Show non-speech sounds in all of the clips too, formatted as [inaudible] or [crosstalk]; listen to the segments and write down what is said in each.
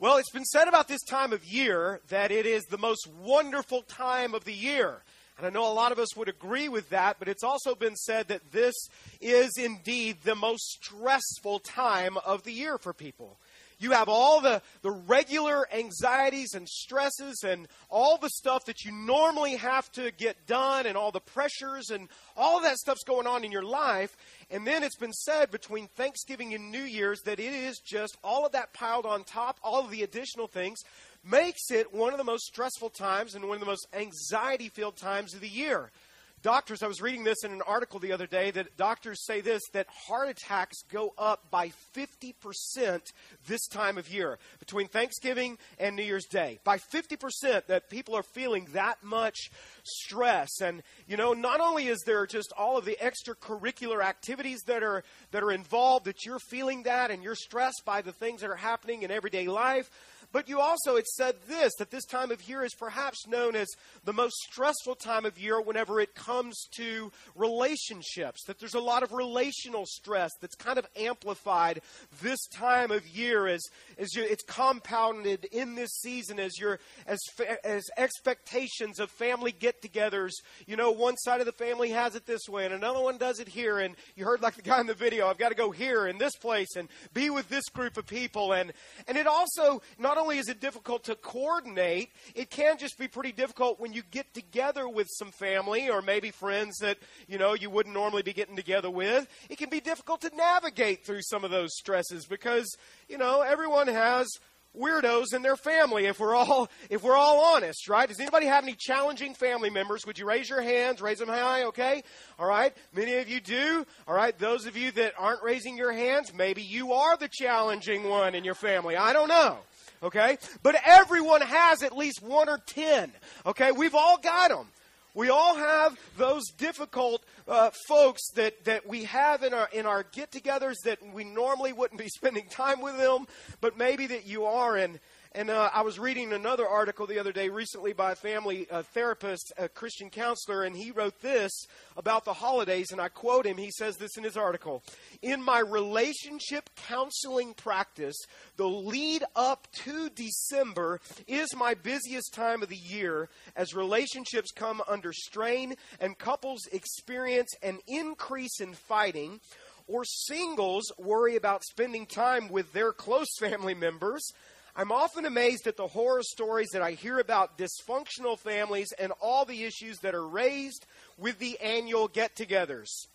Well, it's been said about this time of year that it is the most wonderful time of the year. And I know a lot of us would agree with that, but it's also been said that this is indeed the most stressful time of the year for people. You have all the, the regular anxieties and stresses and all the stuff that you normally have to get done and all the pressures and all that stuff's going on in your life. And then it's been said between Thanksgiving and New Year's that it is just all of that piled on top, all of the additional things, makes it one of the most stressful times and one of the most anxiety filled times of the year. Doctors, I was reading this in an article the other day that doctors say this that heart attacks go up by 50% this time of year between Thanksgiving and New Year's Day. By 50% that people are feeling that much stress. And you know, not only is there just all of the extracurricular activities that are that are involved that you're feeling that and you're stressed by the things that are happening in everyday life, but you also, it said this that this time of year is perhaps known as the most stressful time of year whenever it comes to relationships. That there's a lot of relational stress that's kind of amplified this time of year as, as you, it's compounded in this season as your as as expectations of family get-togethers. You know, one side of the family has it this way, and another one does it here. And you heard like the guy in the video, I've got to go here in this place and be with this group of people. And and it also not not only is it difficult to coordinate, it can just be pretty difficult when you get together with some family or maybe friends that, you know, you wouldn't normally be getting together with. It can be difficult to navigate through some of those stresses because, you know, everyone has weirdos in their family if we're all if we're all honest right? Does anybody have any challenging family members? Would you raise your hands raise them high okay? All right. Many of you do. All right. Those of you that aren't raising your hands maybe you are the challenging one in your family. I don't know okay? But everyone has at least one or ten, okay? We've all got them. We all have those difficult uh, folks that, that we have in our in our get-togethers that we normally wouldn't be [laughs] spending time with them, but maybe that you are. And and uh, I was reading another article the other day recently by a family uh, therapist, a Christian counselor, and he wrote this about the holidays. And I quote him. He says this in his article In my relationship counseling practice, the lead up to December is my busiest time of the year as relationships come under strain and couples experience an increase in fighting or singles worry about spending time with their close family members. I'm often amazed at the horror stories that I hear about dysfunctional families and all the issues that are raised with the annual get togethers.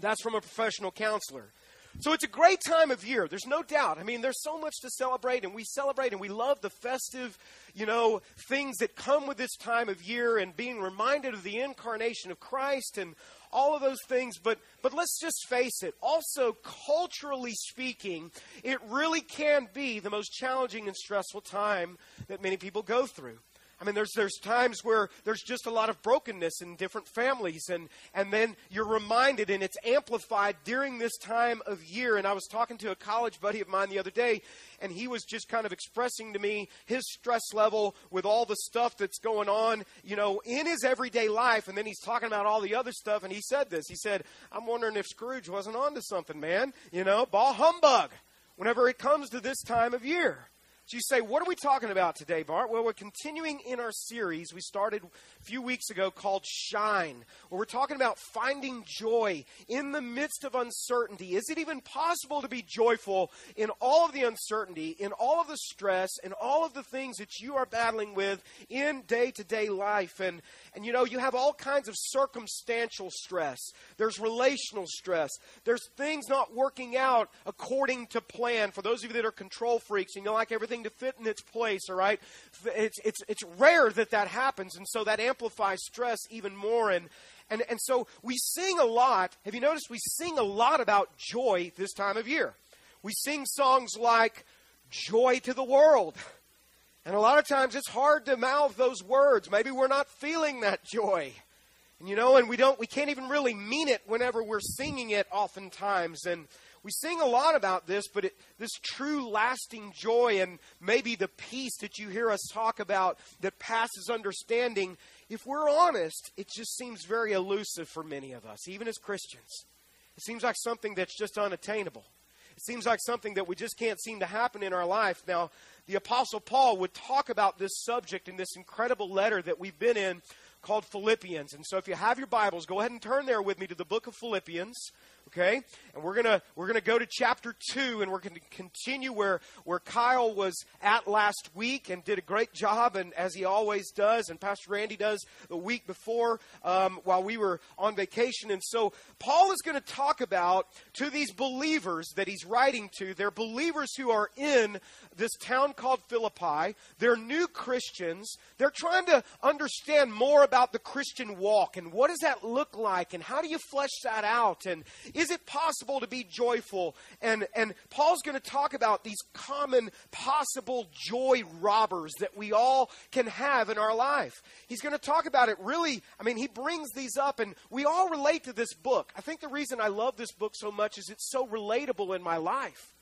That's from a professional counselor. So it's a great time of year. There's no doubt. I mean, there's so much to celebrate, and we celebrate and we love the festive, you know, things that come with this time of year and being reminded of the incarnation of Christ and all of those things. But, but let's just face it. Also, culturally speaking, it really can be the most challenging and stressful time that many people go through. I mean, there's, there's times where there's just a lot of brokenness in different families, and, and then you're reminded, and it's amplified during this time of year. And I was talking to a college buddy of mine the other day, and he was just kind of expressing to me his stress level with all the stuff that's going on, you know, in his everyday life. And then he's talking about all the other stuff, and he said this. He said, I'm wondering if Scrooge wasn't onto something, man. You know, ball humbug whenever it comes to this time of year. So you say, what are we talking about today, Bart? Well, we're continuing in our series we started a few weeks ago called Shine, where we're talking about finding joy in the midst of uncertainty. Is it even possible to be joyful in all of the uncertainty, in all of the stress, in all of the things that you are battling with in day to day life? And, and you know, you have all kinds of circumstantial stress. There's relational stress. There's things not working out according to plan. For those of you that are control freaks and you like everything everything to fit in its place, all right? It's, it's, it's rare that that happens, and so that amplifies stress even more. And, and, and so we sing a lot. Have you noticed we sing a lot about joy this time of year? We sing songs like Joy to the World. And a lot of times it's hard to mouth those words. Maybe we're not feeling that joy. And you know, and we don't we can't even really mean it whenever we're singing it oftentimes. And we sing a lot about this, but it, this true lasting joy and maybe the peace that you hear us talk about that passes understanding, if we're honest, it just seems very elusive for many of us, even as Christians. It seems like something that's just unattainable. It seems like something that we just can't seem to happen in our life. Now, the Apostle Paul would talk about this subject in this incredible letter that we've been in called Philippians. And so if you have your Bibles, go ahead and turn there with me to the book of Philippians okay? And we're gonna we're gonna go to chapter two and we're gonna continue where where kyle was at last week and did a great job and as he always does and pastor randy does the week before um, while we were on vacation. And so paul is going to talk about to these believers that he's writing to they're believers who are in this town called philippi. They're new christians. They're trying to understand more about the christian walk and what does that look like and how do you flesh that out and is it possible to be joyful? And, and Paul's going to talk about these common possible joy robbers that we all can have in our life. He's going to talk about it really, I mean, he brings these up, and we all relate to this book. I think the reason I love this book so much is it's so relatable in my life.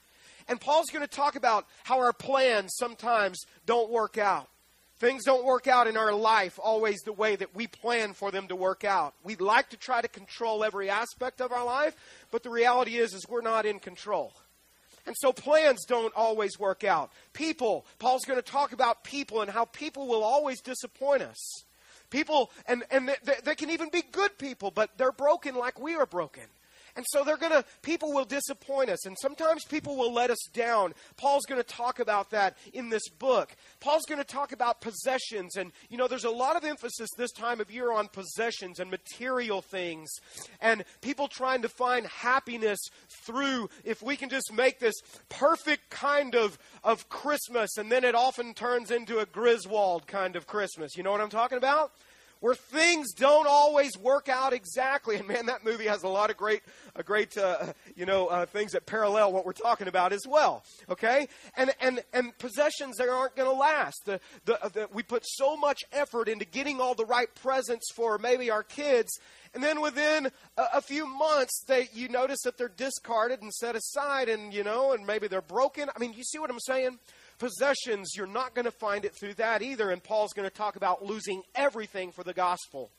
And Paul's going to talk about how our plans sometimes don't work out. Things don't work out in our life always the way that we plan for them to work out. We'd like to try to control every aspect of our life, but the reality is is we're not in control. And so plans don't always work out. People, Paul's going to talk about people and how people will always disappoint us. People, and, and they, they can even be good people, but they're broken like we are broken. And so they're going to, people will disappoint us, and sometimes people will let us down. Paul's going to talk about that in this book. Paul's going to talk about possessions, and, you know, there's a lot of emphasis this time of year on possessions and material things, and people trying to find happiness through, if we can just make this perfect kind of, of Christmas, and then it often turns into a Griswold kind of Christmas. You know what I'm talking about? Where things don't always work out exactly. [laughs] And man, that movie has a lot of great, a great, uh, you know, uh, things that parallel what we're talking about as well. Okay, and and and possessions that aren't going to last. The, the, the, we put so much effort into getting all the right presents for maybe our kids, and then within a, a, few months, they you notice that they're discarded and set aside, and you know, and maybe they're broken. I mean, you see what I'm saying? Possessions, you're not going to find it through that either. And Paul's going to talk about losing everything for the gospel.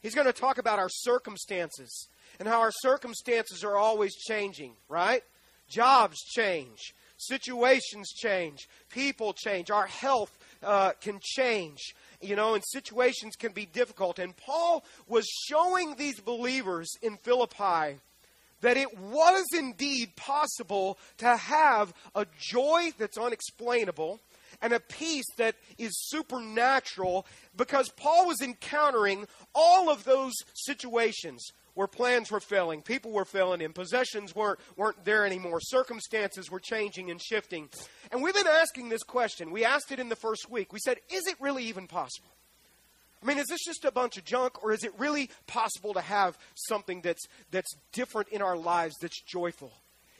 He's going to talk about our circumstances and how our circumstances are always changing, right? Jobs change, situations change, people change, our health uh, can change, you know, and situations can be difficult. And Paul was showing these believers in Philippi that it was indeed possible to have a joy that's unexplainable and a peace that is supernatural because Paul was encountering all of those situations where plans were failing, people were failing and possessions weren't, weren't there anymore, circumstances were changing and shifting. And we've been asking this question. We asked it in the first week. We said, is it really even possible? I mean, is this just a bunch of junk, or is it really possible to have something that's, that's different in our lives that's joyful?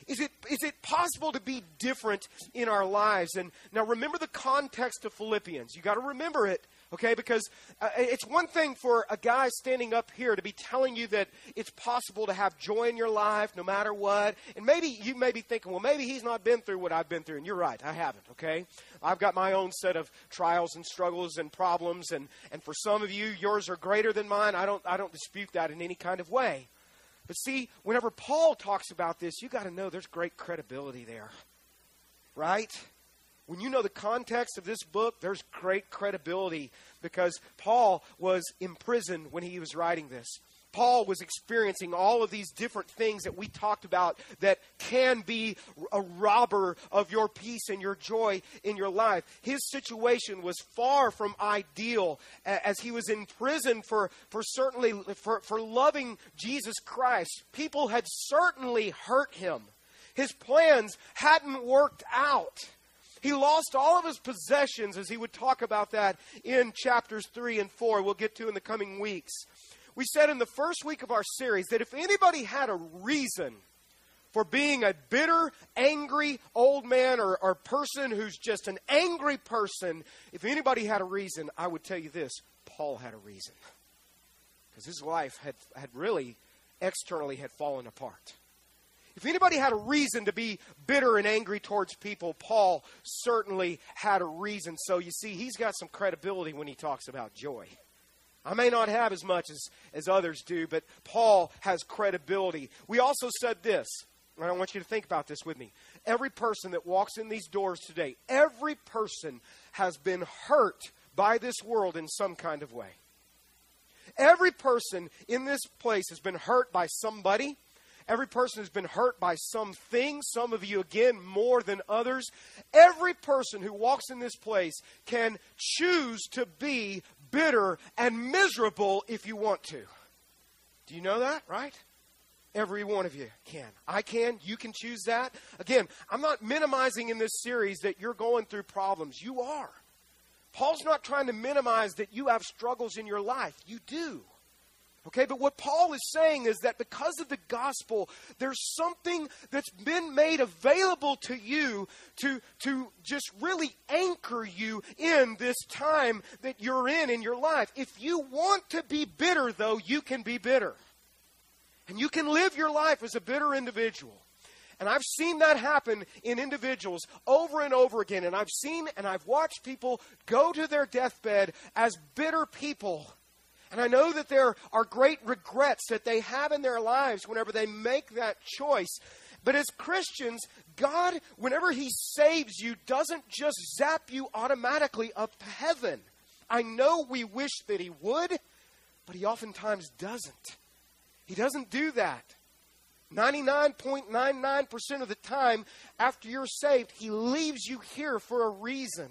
Is it, is it possible to be different in our lives? And now remember the context of Philippians. You got to remember it Okay, because uh, it's one thing for a guy standing up here to be telling you that it's possible to have joy in your life no matter what. And maybe you may be thinking, well, maybe he's not been through what I've been through. And you're right, I haven't, okay? I've got my own set of trials and struggles and problems. And, and for some of you, yours are greater than mine. I don't, I don't dispute that in any kind of way. But see, whenever Paul talks about this, you got to know there's great credibility there, right? When you know the context of this book, there's great credibility because Paul was imprisoned when he was writing this. Paul was experiencing all of these different things that we talked about that can be a robber of your peace and your joy in your life. His situation was far from ideal as he was in prison for, for certainly for, for loving Jesus Christ. People had certainly hurt him. His plans hadn't worked out. He lost all of his possessions, as he would talk about that in chapters 3 and 4, we'll get to in the coming weeks. We said in the first week of our series that if anybody had a reason for being a bitter, angry old man or, or person who's just an angry person, if anybody had a reason, I would tell you this Paul had a reason. Because his life had, had really externally had fallen apart. If anybody had a reason to be bitter and angry towards people, Paul certainly had a reason. So you see, he's got some credibility when he talks about joy. I may not have as much as, as others do, but Paul has credibility. We also said this, and I want you to think about this with me. every person that walks in these doors today, every person has been hurt by this world in some kind of way. Every person in this place has been hurt by somebody. Every person has been hurt by something. Some of you, again, more than others. Every person who walks in this place can choose to be bitter and miserable if you want to. Do you know that, right? Every one of you can. I can. You can choose that. Again, I'm not minimizing in this series that you're going through problems. You are. Paul's not trying to minimize that you have struggles in your life. You do. Okay, but what Paul is saying is that because of the gospel, there's something that's been made available to you to, to just really anchor you in this time that you're in in your life. If you want to be bitter, though, you can be bitter. And you can live your life as a bitter individual. And I've seen that happen in individuals over and over again. And I've seen and I've watched people go to their deathbed as bitter people. And I know that there are great regrets that they have in their lives whenever they make that choice. But as Christians, God, whenever He saves you, doesn't just zap you automatically up to heaven. I know we wish that He would, but He oftentimes doesn't. He doesn't do that. 99.99% of the time after you're saved, He leaves you here for a reason.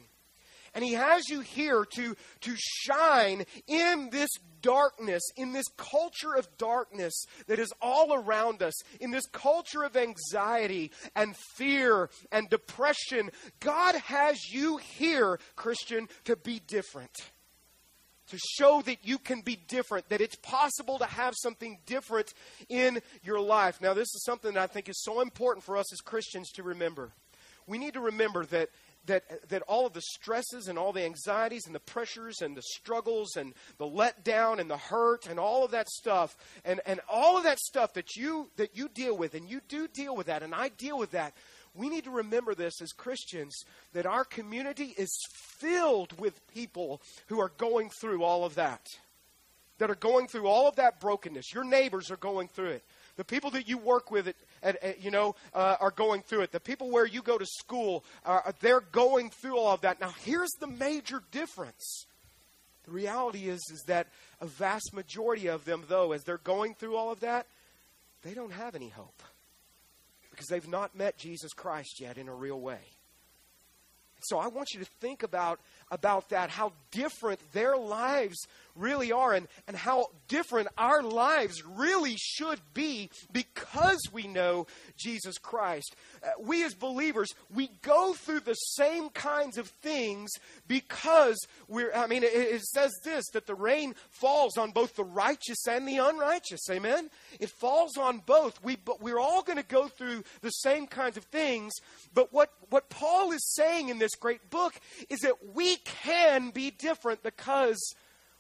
And He has you here to, to shine in this darkness, in this culture of darkness that is all around us, in this culture of anxiety and fear and depression. God has you here, Christian, to be different to show that you can be different, that it's possible to have something different in your life. Now, this is something that I think is so important for us as Christians to remember. We need to remember that. That, that all of the stresses and all the anxieties and the pressures and the struggles and the letdown and the hurt and all of that stuff and, and all of that stuff that you that you deal with and you do deal with that and I deal with that we need to remember this as Christians that our community is filled with people who are going through all of that. That are going through all of that brokenness. Your neighbors are going through it. The people that you work with, at, at, at you know, uh, are going through it. The people where you go to school, uh, they're going through all of that. Now, here's the major difference. The reality is, is that a vast majority of them, though, as they're going through all of that, they don't have any hope because they've not met Jesus Christ yet in a real way. So I want you to think about about that, how different their lives really are, and, and how different our lives really should be because we know Jesus Christ. Uh, we as believers, we go through the same kinds of things because we're, I mean, it, it says this that the rain falls on both the righteous and the unrighteous. Amen? It falls on both. We, but we're all going to go through the same kinds of things. But what, what Paul is saying in this great book is that we can be different because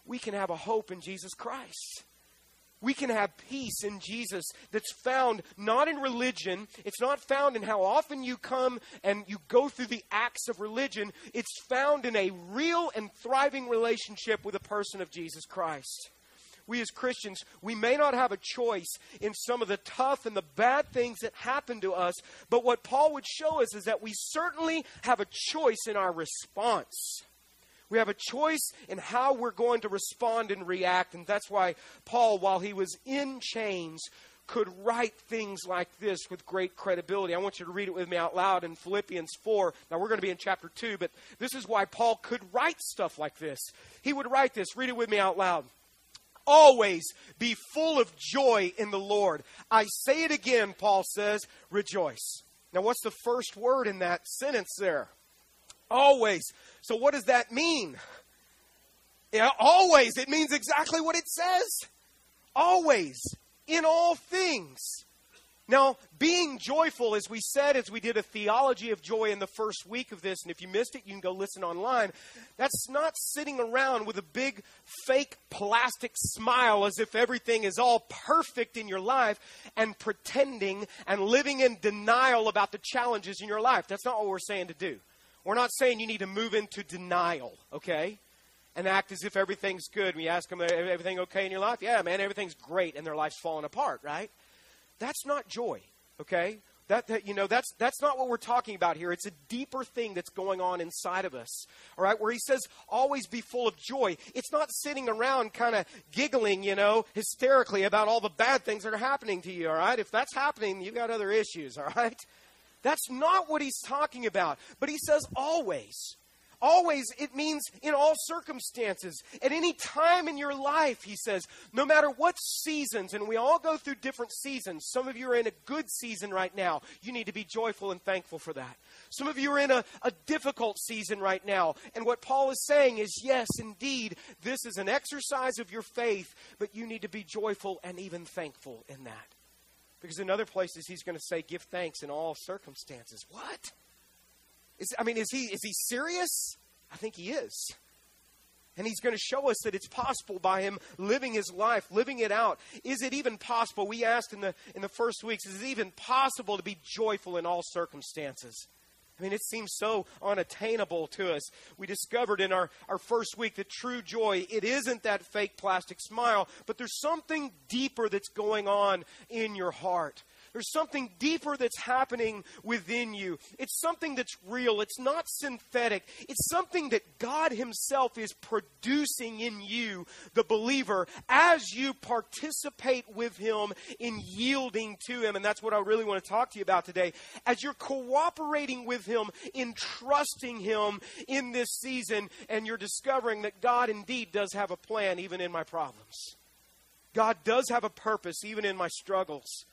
we can have a hope in Jesus Christ. We can have peace in Jesus that's found not in religion. It's not found in how often you come and you go through the acts of religion. It's found in a real and thriving relationship with a person of Jesus Christ. We as Christians, we may not have a choice in some of the tough and the bad things that happen to us, but what Paul would show us is that we certainly have a choice in our response. We have a choice in how we're going to respond and react. And that's why Paul, while he was in chains, could write things like this with great credibility. I want you to read it with me out loud in Philippians 4. Now, we're going to be in chapter 2, but this is why Paul could write stuff like this. He would write this. Read it with me out loud. Always be full of joy in the Lord. I say it again, Paul says, rejoice. Now, what's the first word in that sentence there? Always. So, what does that mean? Yeah, always. It means exactly what it says. Always. In all things. Now, being joyful, as we said, as we did a theology of joy in the first week of this, and if you missed it, you can go listen online. That's not sitting around with a big fake plastic smile as if everything is all perfect in your life and pretending and living in denial about the challenges in your life. That's not what we're saying to do. We're not saying you need to move into denial, okay? And act as if everything's good. You ask them, everything okay in your life? Yeah, man, everything's great, and their life's falling apart, right? That's not joy, okay? That, that, you know, that's, that's not what we're talking about here. It's a deeper thing that's going on inside of us. All right, where he says, always be full of joy. It's not sitting around kind of giggling, you know, hysterically about all the bad things that are happening to you. All right, if that's happening, you've got other issues. [laughs] All right, that's not what he's talking about. But he says, always. Always, it means in all circumstances. At any time in your life, he says, no matter what seasons, and we all go through different seasons. Some of you are in a good season right now. You need to be joyful and thankful for that. Some of you are in a, a difficult season right now. And what Paul is saying is, yes, indeed, this is an exercise of your faith, but you need to be joyful and even thankful in that. Because in other places, he's going to say, give thanks in all circumstances. What? Is, I mean, is he, is he serious? I think he is. And he's going to show us that it's possible by him living his life, living it out. Is it even possible? We asked in the, in the first weeks, is it even possible to be joyful in all circumstances? I mean, it seems so unattainable to us. We discovered in our, our first week that true joy, it isn't that fake plastic smile, but there's something deeper that's going on in your heart. There's something deeper that's happening within you. It's something that's real. It's not synthetic. It's something that God Himself is producing in you, the believer, as you participate with Him in yielding to Him. And that's what I really want to talk to you about today. As you're cooperating with Him in trusting Him in this season, and you're discovering that God indeed does have a plan even in my problems. God does have a purpose even in my struggles.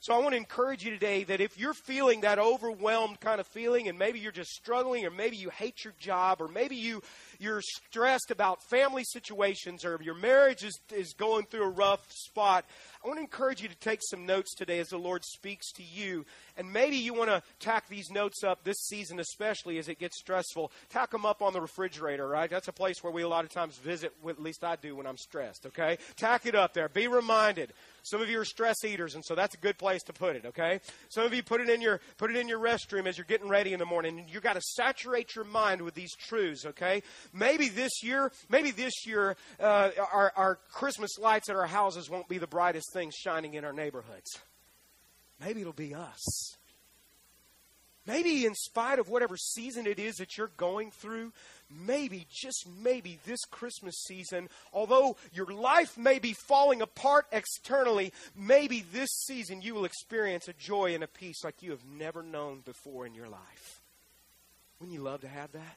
So I want to encourage you today that if you're feeling that overwhelmed kind of feeling and maybe you're just struggling or maybe you hate your job or maybe you you're stressed about family situations or your marriage is, is going through a rough spot, I want to encourage you to take some notes today as the Lord speaks to you. And maybe you want to tack these notes up this season, especially as it gets stressful. Tack them up on the refrigerator, right? That's a place where we a lot of times visit, at least I do when I'm stressed, okay? Tack it up there. Be reminded. Some of you are stress eaters, and so that's a good place to put it. Okay. Some of you put it in your put it in your restroom as you're getting ready in the morning. And you got to saturate your mind with these truths. Okay. Maybe this year, maybe this year, uh, our our Christmas lights at our houses won't be the brightest things shining in our neighborhoods. Maybe it'll be us. Maybe, in spite of whatever season it is that you're going through, maybe, just maybe, this Christmas season, although your life may be falling apart externally, maybe this season you will experience a joy and a peace like you have never known before in your life. Wouldn't you love to have that?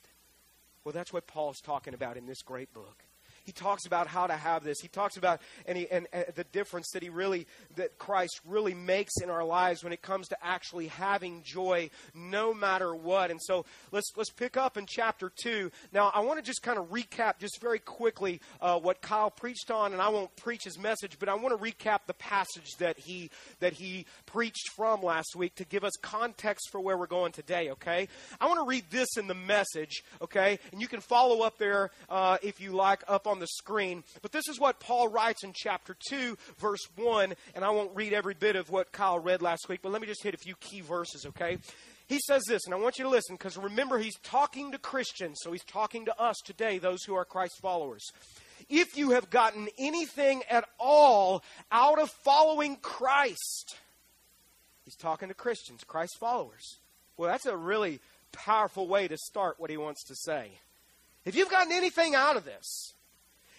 Well, that's what Paul's talking about in this great book he talks about how to have this. He talks about and, he, and, and the difference that he really that Christ really makes in our lives when it comes to actually having joy no matter what. And so let's let's pick up in chapter two. Now I want to just kind of recap just very quickly uh, what Kyle preached on, and I won't preach his message, but I want to recap the passage that he that he preached from last week to give us context for where we're going today. Okay, I want to read this in the message. Okay, and you can follow up there uh, if you like up on the screen. But this is what Paul writes in chapter 2, verse 1. And I won't read every bit of what Kyle read last week, but let me just hit a few key verses, okay? He says this, and I want you to listen because remember, he's talking to Christians, so he's talking to us today, those who are Christ followers. If you have gotten anything at all out of following Christ, he's talking to Christians, Christ followers. Well, that's a really powerful way to start what he wants to say. If you've gotten anything out of this,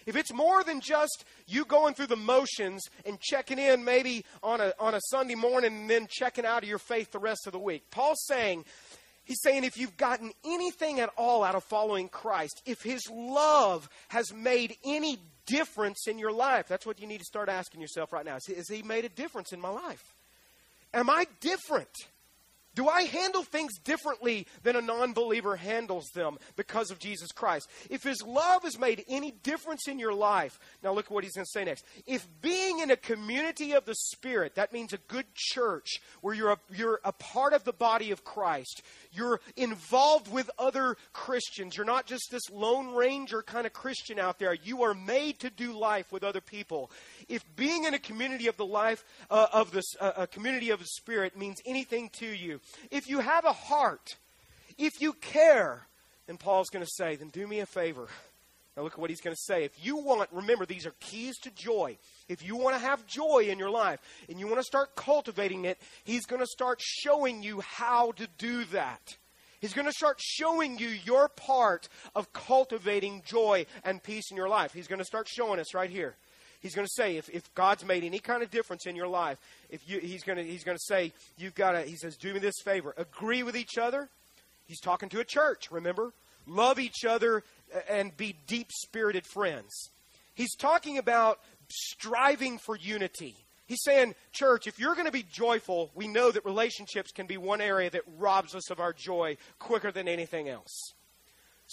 if it's more than just you going through the motions and checking in maybe on a, on a Sunday morning and then checking out of your faith the rest of the week, Paul's saying, He's saying if you've gotten anything at all out of following Christ, if His love has made any difference in your life, that's what you need to start asking yourself right now. Has He made a difference in my life? Am I different? Do I handle things differently than a non believer handles them because of Jesus Christ? If His love has made any difference in your life, now look at what He's going to say next. If being in a community of the Spirit, that means a good church where you're a, you're a part of the body of Christ, you're involved with other Christians, you're not just this Lone Ranger kind of Christian out there, you are made to do life with other people if being in a community of the life uh, of this, uh, a community of the Spirit means anything to you, if you have a heart, if you care, then Paul's going to say, then do me a favor. Now, look at what he's going to say. If you want, remember, these are keys to joy. If you want to have joy in your life and you want to start cultivating it, he's going to start showing you how to do that. He's going to start showing you your part of cultivating joy and peace in your life. He's going to start showing us right here. He's going to say if, if God's made any kind of difference in your life, if you, he's going to he's going to say you've got to. He says, do me this favor, agree with each other. He's talking to a church. Remember, love each other uh, and be deep spirited friends. He's talking about striving for unity. He's saying, church, if you're going to be joyful, we know that relationships can be one area that robs us of our joy quicker than anything else.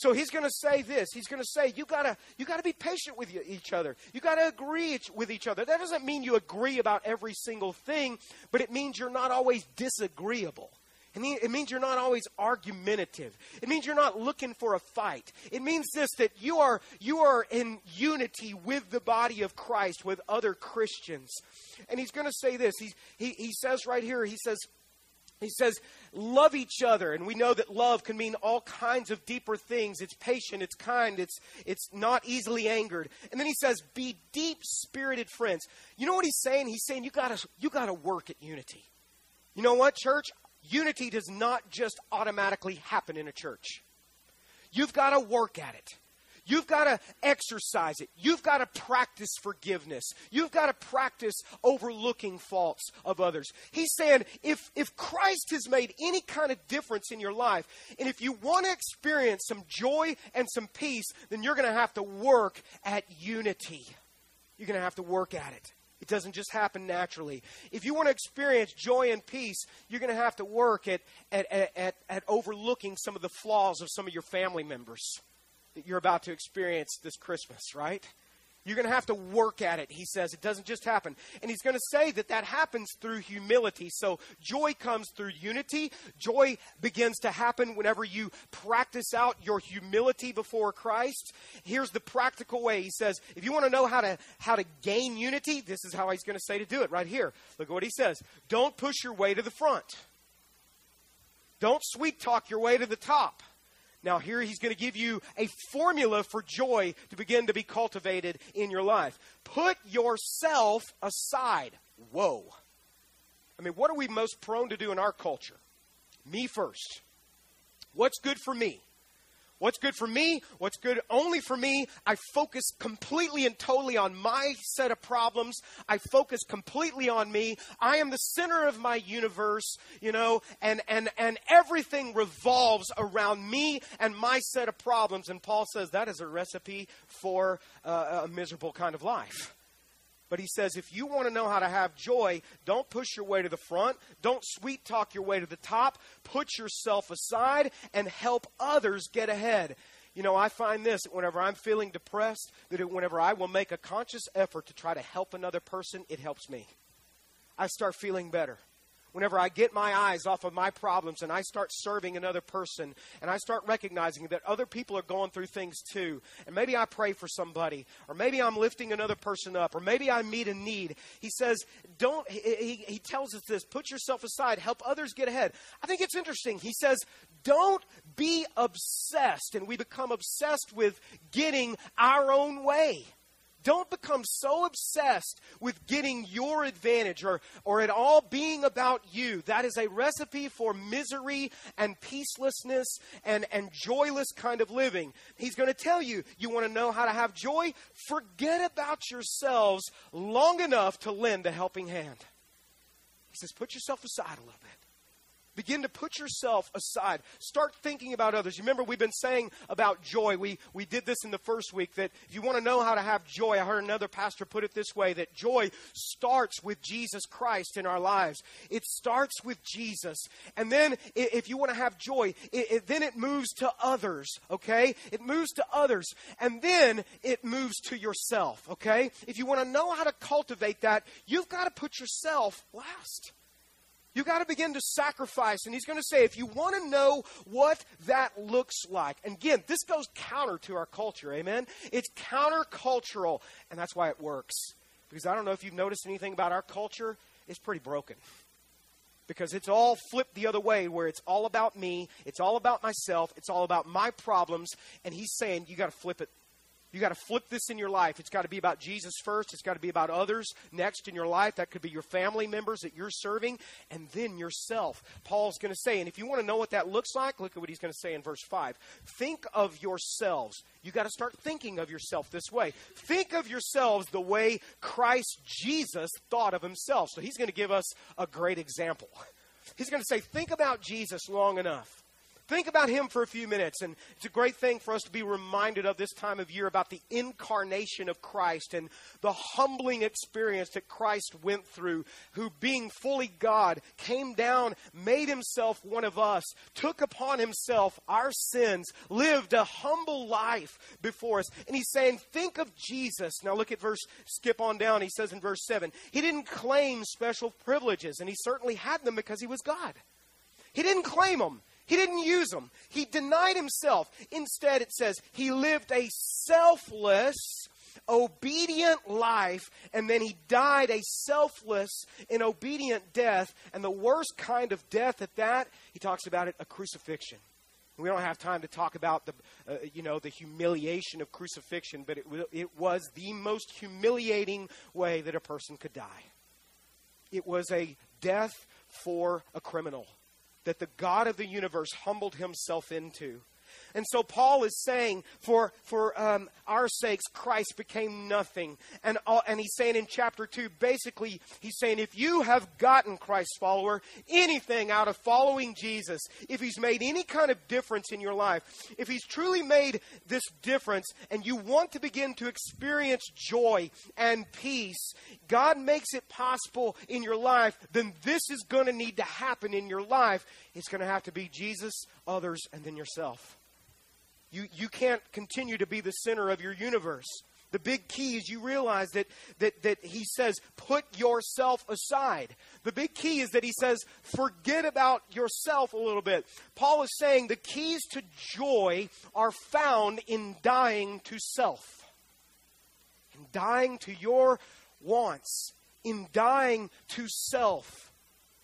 So he's going to say this. He's going to say you gotta you gotta be patient with each other. You gotta agree with each other. That doesn't mean you agree about every single thing, but it means you're not always disagreeable. It, means you're not always argumentative. It means you're not looking for a fight. It means this that you are you are in unity with the body of Christ, with other Christians. And he's going to say this. He, he, he says right here, he says, he says, love each other. And we know that love can mean all kinds of deeper things. It's patient, it's kind, it's, it's not easily angered. And then he says, be deep spirited friends. You know what he's saying? He's saying you gotta, you gotta work at unity. You know what, church? Unity does not just automatically happen in a church. You've got to work at it. You've got to exercise it. You've got to practice forgiveness. You've got to practice overlooking faults of others. He's saying if, if Christ has made any kind of difference in your life, and if you want to experience some joy and some peace, then you're going to have to work at unity. You're going to have to work at it. It doesn't just happen naturally. If you want to experience joy and peace, you're going to have to work at, at, at, at, overlooking some of the flaws of some of your family members that you're about to experience this Christmas, right? You're going to have to work at it, he says. It doesn't just happen. And he's going to say that that happens through humility. So joy comes through unity. Joy begins to happen whenever you practice out your humility before Christ. Here's the practical way. He says, if you want to know how to how to gain unity, this is how he's going to say to do it right here. Look at what he says. Don't push your way to the front. Don't sweet talk your way to the top. Now, here he's going to give you a formula for joy to begin to be cultivated in your life. Put yourself aside. Whoa. I mean, what are we most prone to do in our culture? Me first. What's good for me? What's good for me? What's good only for me? I focus completely and totally on my set of problems. I focus completely on me. I am the center of my universe, you know, and, and, and everything revolves around me and my set of problems. And Paul says that is a recipe for uh, a miserable kind of life. But he says, if you want to know how to have joy, don't push your way to the front. Don't sweet talk your way to the top. Put yourself aside and help others get ahead. You know, I find this whenever I'm feeling depressed, that whenever I will make a conscious effort to try to help another person, it helps me. I start feeling better whenever I get my eyes off of my problems and I start serving another person and I start recognizing that other people are going through things too, and maybe I pray for somebody, or maybe I'm lifting another person up, or maybe I meet a need, he says, don't, he, he tells us this put yourself aside, help others get ahead. I think it's interesting. He says, don't be obsessed, and we become obsessed with getting our own way. Don't become so obsessed with getting your advantage or, or it all being about you. That is a recipe for misery and peacelessness and, and joyless kind of living. He's going to tell you, you want to know how to have joy? Forget about yourselves long enough to lend a helping hand. He says, put yourself aside a little bit. Begin to put yourself aside. Start thinking about others. You remember we've been saying about joy. We, we did this in the first week that if you want to know how to have joy, I heard another pastor put it this way that joy starts with Jesus Christ in our lives. It starts with Jesus. And then if you want to have joy, it, it, then it moves to others, okay? It moves to others. And then it moves to yourself, okay? If you want to know how to cultivate that, you've got to put yourself last. You got to begin to sacrifice. And he's going to say, if you want to know what that looks like, and again, this goes counter to our culture, amen? It's countercultural, and that's why it works. Because I don't know if you've noticed anything about our culture, it's pretty broken. Because it's all flipped the other way, where it's all about me, it's all about myself, it's all about my problems, and he's saying, you got to flip it. You got to flip this in your life. It's got to be about Jesus first. It's got to be about others next in your life. That could be your family members that you're serving, and then yourself. Paul's going to say, and if you want to know what that looks like, look at what he's going to say in verse 5. Think of yourselves. You got to start thinking of yourself this way. Think of yourselves the way Christ Jesus thought of himself. So he's going to give us a great example. He's going to say, Think about Jesus long enough Think about him for a few minutes. And it's a great thing for us to be reminded of this time of year about the incarnation of Christ and the humbling experience that Christ went through, who, being fully God, came down, made himself one of us, took upon himself our sins, lived a humble life before us. And he's saying, Think of Jesus. Now look at verse, skip on down. He says in verse 7 He didn't claim special privileges, and he certainly had them because he was God. He didn't claim them. He didn't use them. He denied himself. Instead, it says he lived a selfless, obedient life, and then he died a selfless and obedient death. And the worst kind of death at that, he talks about it, a crucifixion. We don't have time to talk about the, uh, you know, the humiliation of crucifixion, but it, it was the most humiliating way that a person could die. It was a death for a criminal that the God of the universe humbled himself into. And so Paul is saying, for, for um, our sakes, Christ became nothing. And, uh, and he's saying in chapter 2, basically, he's saying, if you have gotten Christ's follower anything out of following Jesus, if he's made any kind of difference in your life, if he's truly made this difference and you want to begin to experience joy and peace, God makes it possible in your life, then this is going to need to happen in your life. It's going to have to be Jesus, others, and then yourself. You, you can't continue to be the center of your universe. The big key is you realize that, that, that he says, put yourself aside. The big key is that he says, forget about yourself a little bit. Paul is saying the keys to joy are found in dying to self, in dying to your wants, in dying to self.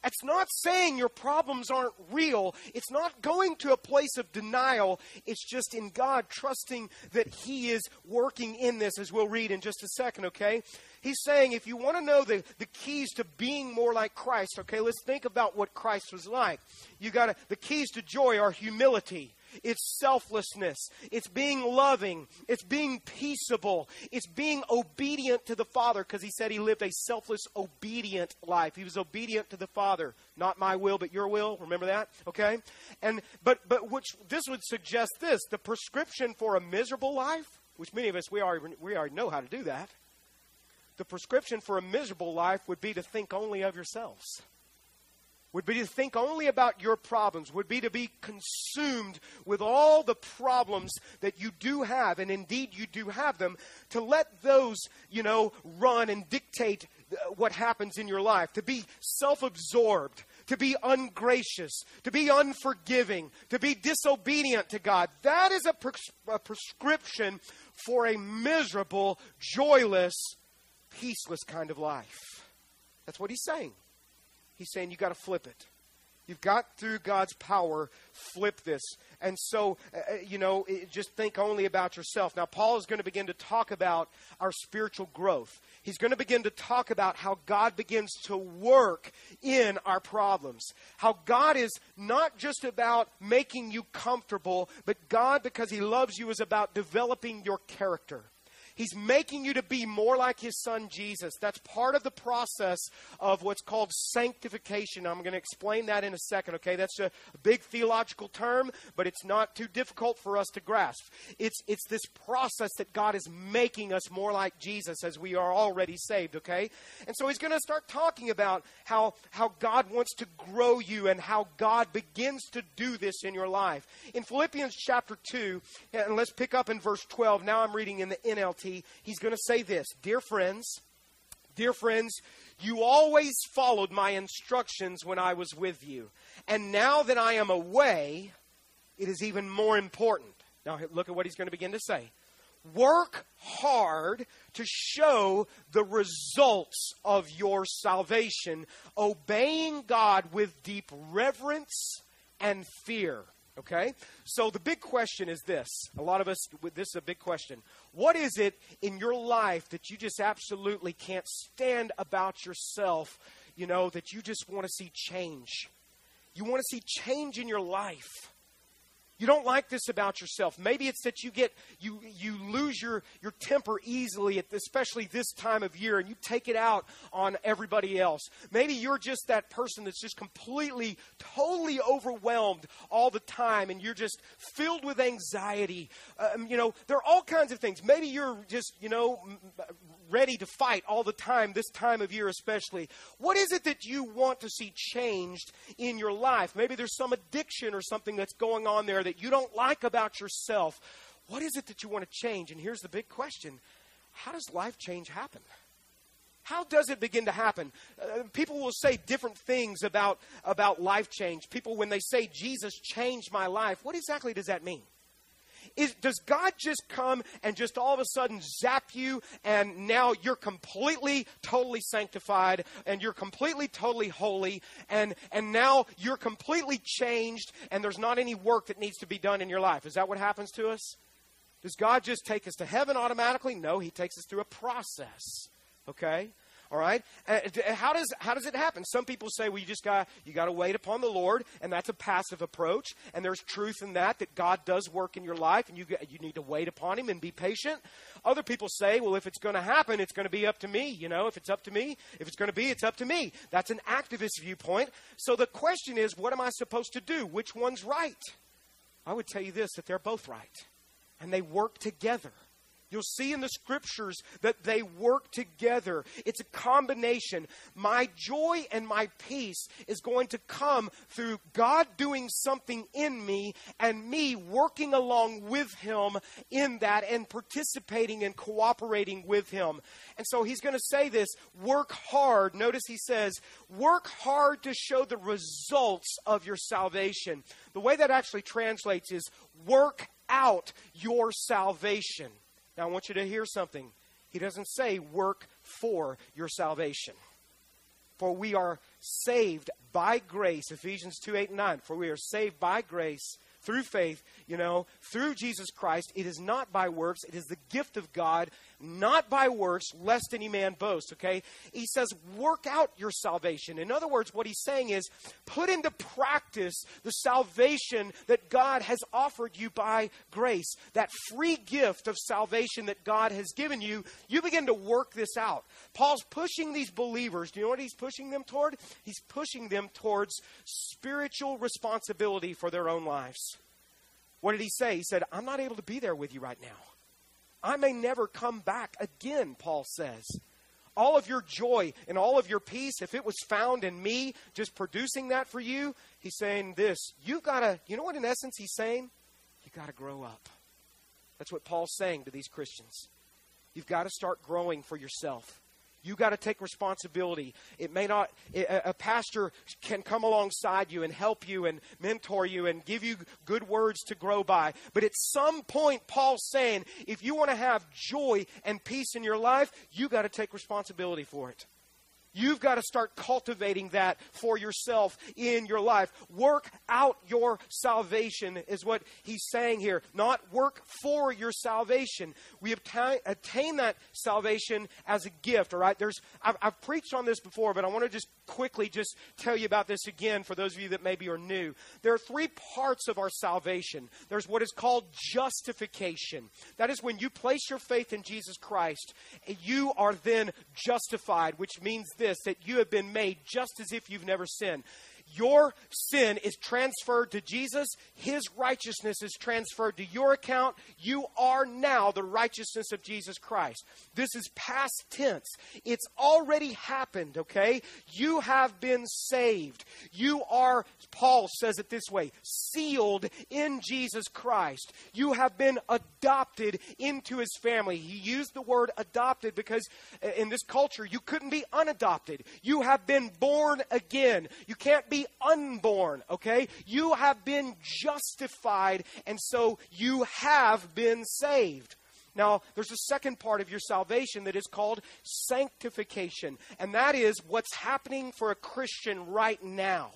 It's not saying your problems aren't real. It's not going to a place of denial. It's just in God trusting that He is working in this, as we'll read in just a second, okay? He's saying if you want to know the, the keys to being more like Christ, okay, let's think about what Christ was like. You got the keys to joy are humility it's selflessness. It's being loving. It's being peaceable. It's being obedient to the Father because he said he lived a selfless, obedient life. He was obedient to the Father. Not my will, but your will. Remember that? Okay? And but but which this would suggest this the prescription for a miserable life, which many of us we already we already know how to do that. The prescription for a miserable life would be to think only of yourselves would be to think only about your problems, would be to be consumed with all the problems that you do have, and indeed you do have them, to let those, you know, run and dictate uh, what happens in your life, to be self absorbed, to be ungracious, to be unforgiving, to be disobedient to God. That is a, pres- a prescription for a miserable, joyless, peaceless kind of life. That's what he's saying. He's saying you got to flip it. You've got through God's power, flip this. And so, uh, uh you know, it, just think only about yourself. Now, Paul is going to begin to talk about our spiritual growth. He's going to begin to talk about how God begins to work in our problems. How God is not just about making you comfortable, but God, because He loves you, is about developing your character. He's making you to be more like his son Jesus. That's part of the process of what's called sanctification. I'm going to explain that in a second, okay? That's a big theological term, but it's not too difficult for us to grasp. It's, it's this process that God is making us more like Jesus as we are already saved, okay? And so he's going to start talking about how, how God wants to grow you and how God begins to do this in your life. In Philippians chapter 2, and let's pick up in verse 12. Now I'm reading in the NLT he's going to say this Dear friends, dear friends, you always followed my instructions when I was with you. And now that I am away, it is even more important. Now, look at what he's going to begin to say. Work hard to show the results of your salvation, obeying God with deep reverence and fear. Okay? So the big question is this. A lot of us, this is a big question. What is it in your life that you just absolutely can't stand about yourself, you know, that you just want to see change? You want to see change in your life. You don't like this about yourself. Maybe it's that you get you you lose your your temper easily, at, especially this time of year, and you take it out on everybody else. Maybe you're just that person that's just completely, totally overwhelmed all the time, and you're just filled with anxiety. Um, you know, there are all kinds of things. Maybe you're just you know ready to fight all the time, this time of year especially. What is it that you want to see changed in your life? Maybe there's some addiction or something that's going on there that you don't like about yourself. What is it that you want to change? And here's the big question How does life change happen? How does it begin to happen? Uh, people will say different things about, about life change. People, when they say, Jesus changed my life, what exactly does that mean? Is, does God just come and just all of a sudden zap you and now you're completely, totally sanctified and you're completely, totally holy and, and now you're completely changed and there's not any work that needs to be done in your life? Is that what happens to us? Does God just take us to heaven automatically? No, He takes us through a process. Okay? All right. How does how does it happen? Some people say, well, you just got you got to wait upon the Lord, and that's a passive approach. And there's truth in that that God does work in your life, and you you need to wait upon Him and be patient. Other people say, well, if it's going to happen, it's going to be up to me. You know, if it's up to me, if it's going to be, it's up to me. That's an activist viewpoint. So the question is, what am I supposed to do? Which one's right? I would tell you this: that they're both right, and they work together. You'll see in the scriptures that they work together. It's a combination. My joy and my peace is going to come through God doing something in me and me working along with Him in that and participating and cooperating with Him. And so He's going to say this work hard. Notice He says, work hard to show the results of your salvation. The way that actually translates is work out your salvation. Now, I want you to hear something. He doesn't say work for your salvation. For we are saved by grace, Ephesians 2 8 and 9. For we are saved by grace through faith, you know, through Jesus Christ. It is not by works, it is the gift of God, not by works, lest any man boast, okay? He says, work out your salvation. In other words, what he's saying is, put into practice the salvation that God has offered you by grace. That free gift of salvation that God has given you, you begin to work this out. Paul's pushing these believers. Do you know what he's pushing them toward? He's pushing them towards spiritual responsibility for their own lives. What did he say? He said, I'm not able to be there with you right now. I may never come back again, Paul says. All of your joy and all of your peace, if it was found in me just producing that for you, he's saying this. You've gotta, you know what in essence he's saying? You gotta grow up. That's what Paul's saying to these Christians. You've got to start growing for yourself. You got to take responsibility. It may not, a pastor can come alongside you and help you and mentor you and give you good words to grow by. But at some point, Paul's saying, if you want to have joy and peace in your life, you got to take responsibility for it. You've got to start cultivating that for yourself in your life. Work out your salvation, is what he's saying here. Not work for your salvation. We obtain, attain that salvation as a gift, all right? There's, I've, I've preached on this before, but I want to just quickly just tell you about this again for those of you that maybe are new. There are three parts of our salvation. There's what is called justification. That is when you place your faith in Jesus Christ, you are then justified, which means this this that you have been made just as if you've never sinned. Your sin is transferred to Jesus. His righteousness is transferred to your account. You are now the righteousness of Jesus Christ. This is past tense. It's already happened, okay? You have been saved. You are, Paul says it this way, sealed in Jesus Christ. You have been adopted into his family. He used the word adopted because uh, in this culture, you couldn't be unadopted. You have been born again. You can't be unborn, okay? You have been justified, and so you have been saved. Now, there's a second part of your salvation that is called sanctification, and that is what's happening for a Christian right now.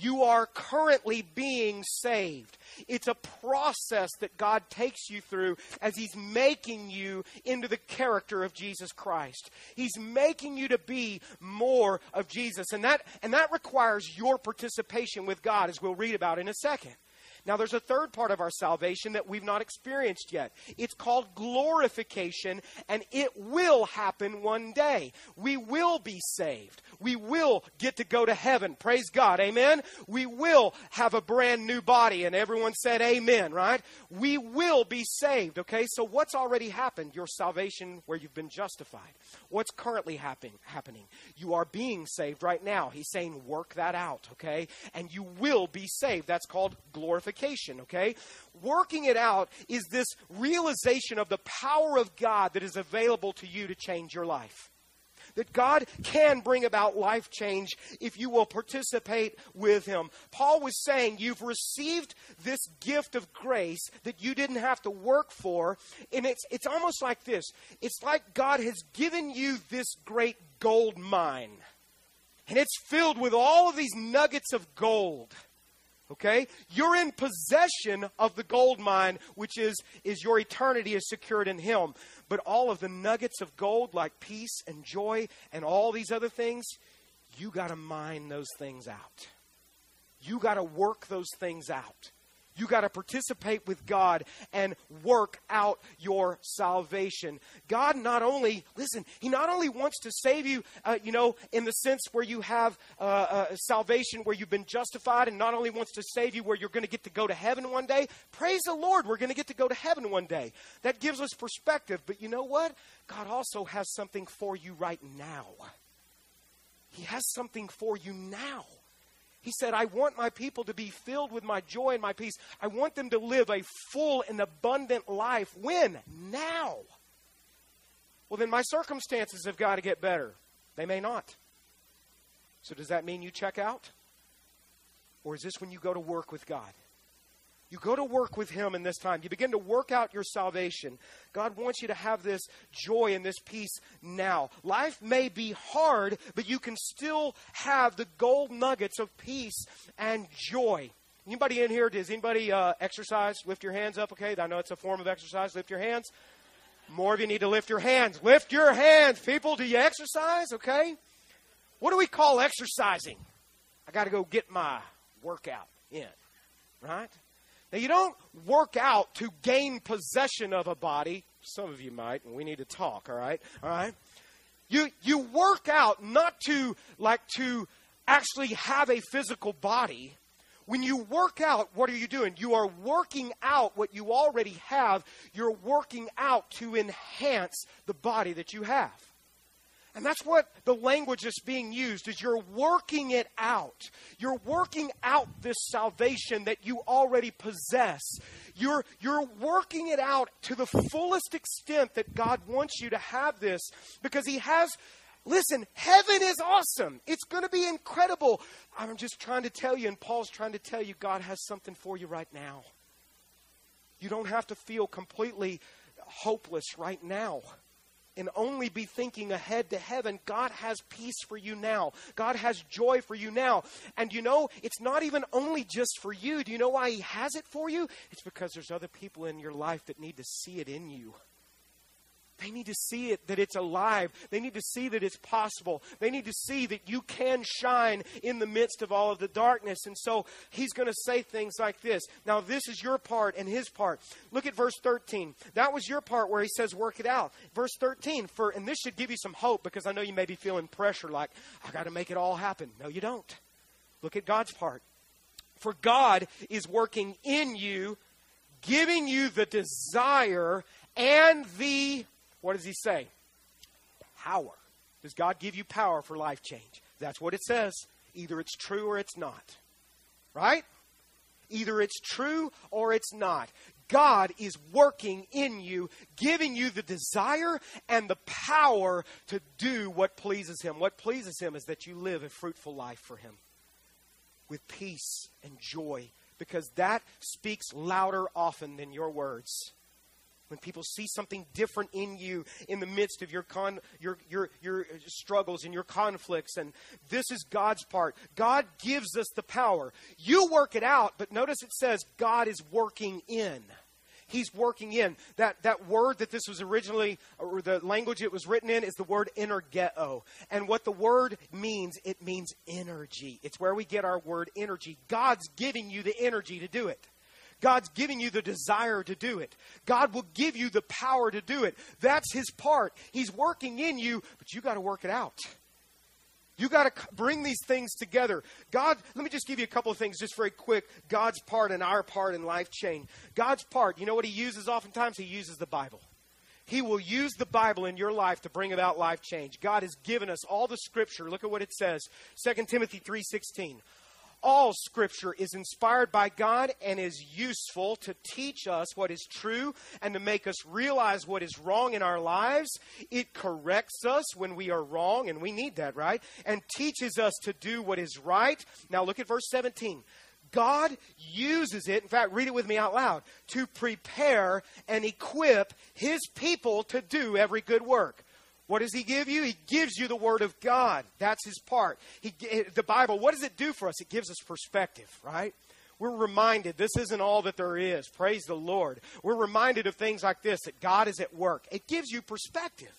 You are currently being saved. It's a process that God takes you through as He's making you into the character of Jesus Christ. He's making you to be more of Jesus. And that, and that requires your participation with God, as we'll read about in a second. Now, there's a third part of our salvation that we've not experienced yet. It's called glorification, and it will happen one day. We will be saved. We will get to go to heaven. Praise God. Amen. We will have a brand new body, and everyone said amen, right? We will be saved. Okay, so what's already happened? Your salvation where you've been justified. What's currently happen, happening? You are being saved right now. He's saying, work that out, okay? And you will be saved. That's called glorification, okay? Working it out is this realization of the power of God that is available to you to change your life that God can bring about life change if you will participate with Him. Paul was saying, You've received this gift of grace that you didn't have to work for. And it's, it's almost like this it's like God has given you this great gold mine, and it's filled with all of these nuggets of gold. Okay? You're in possession of the gold mine, which is, is your eternity is secured in Him. But all of the nuggets of gold, like peace and joy and all these other things, you got to mine those things out. You got to work those things out. You got to participate with God and work out your salvation. God not only, listen, He not only wants to save you, uh, you know, in the sense where you have uh, uh, salvation, where you've been justified, and not only wants to save you where you're going to get to go to heaven one day. Praise the Lord, we're going to get to go to heaven one day. That gives us perspective. But you know what? God also has something for you right now. He has something for you now. He said, I want my people to be filled with my joy and my peace. I want them to live a full and abundant life. When? Now. Well, then my circumstances have got to get better. They may not. So, does that mean you check out? Or is this when you go to work with God? You go to work with Him in this time. You begin to work out your salvation. God wants you to have this joy and this peace now. Life may be hard, but you can still have the gold nuggets of peace and joy. Anybody in here, does anybody uh, exercise? Lift your hands up, okay? I know it's a form of exercise. Lift your hands. More of you need to lift your hands. Lift your hands, people. Do you exercise, okay? What do we call exercising? I got to go get my workout in, right? Now, you don't work out to gain possession of a body. Some of you might, and we need to talk, all right? All right? You, you work out not to, like, to actually have a physical body. When you work out, what are you doing? You are working out what you already have. You're working out to enhance the body that you have. And that's what the language is being used is you're working it out. You're working out this salvation that you already possess. You're, you're working it out to the fullest extent that God wants you to have this because He has Listen, heaven is awesome. It's going to be incredible. I'm just trying to tell you, and Paul's trying to tell you, God has something for you right now. You don't have to feel completely hopeless right now and only be thinking ahead to heaven. God has peace for you now. God has joy for you now. And you know, it's not even only just for you. Do you know why He has it for you? It's because there's other people in your life that need to see it in you. They need to see it that it's alive. They need to see that it's possible. They need to see that you can shine in the midst of all of the darkness. And so he's going to say things like this. Now, this is your part and his part. Look at verse 13. That was your part where he says, work it out. Verse 13, for, and this should give you some hope because I know you may be feeling pressure like, I got to make it all happen. No, you don't. Look at God's part. For God is working in you, giving you the desire and the what does he say? Power. Does God give you power for life change? That's what it says. Either it's true or it's not. Right? Either it's true or it's not. God is working in you, giving you the desire and the power to do what pleases Him. What pleases Him is that you live a fruitful life for Him with peace and joy, because that speaks louder often than your words. When people see something different in you in the midst of your, con, your, your, your struggles and your conflicts. And this is God's part. God gives us the power. You work it out, but notice it says God is working in. He's working in. That, that word that this was originally, or the language it was written in, is the word energeo. And what the word means, it means energy. It's where we get our word energy. God's giving you the energy to do it. God's giving you the desire to do it. God will give you the power to do it. That's His part. He's working in you, but you got to work it out. You got to bring these things together. God, let me just give you a couple of things just very quick. God's part and our part in life change. God's part, you know what He uses oftentimes? He uses the Bible. He will use the Bible in your life to bring about life change. God has given us all the scripture. Look at what it says. 2 Timothy 3:16. All scripture is inspired by God and is useful to teach us what is true and to make us realize what is wrong in our lives. It corrects us when we are wrong, and we need that, right? And teaches us to do what is right. Now look at verse 17. God uses it, in fact, read it with me out loud, to prepare and equip his people to do every good work. What does he give you? He gives you the Word of God. That's his part. He, eh, the Bible, what does it do for us? It gives us perspective, right? We're reminded this isn't all that there is. Praise the Lord. We're reminded of things like this that God is at work. It gives you perspective.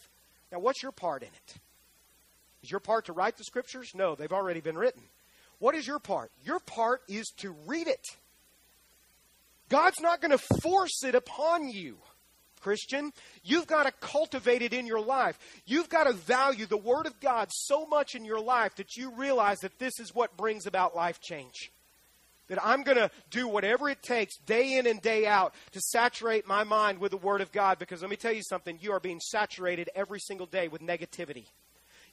Now, what's your part in it? Is your part to write the scriptures? No, they've already been written. What is your part? Your part is to read it. God's not going to force it upon you. Christian. You've got to cultivate it in your life. You've got to value the Word of God so much in your life that you realize that this is what brings about life change. That I'm going to do whatever it takes day in and day out to saturate my mind with the Word of God because let me tell you something, you are being saturated every single day with negativity.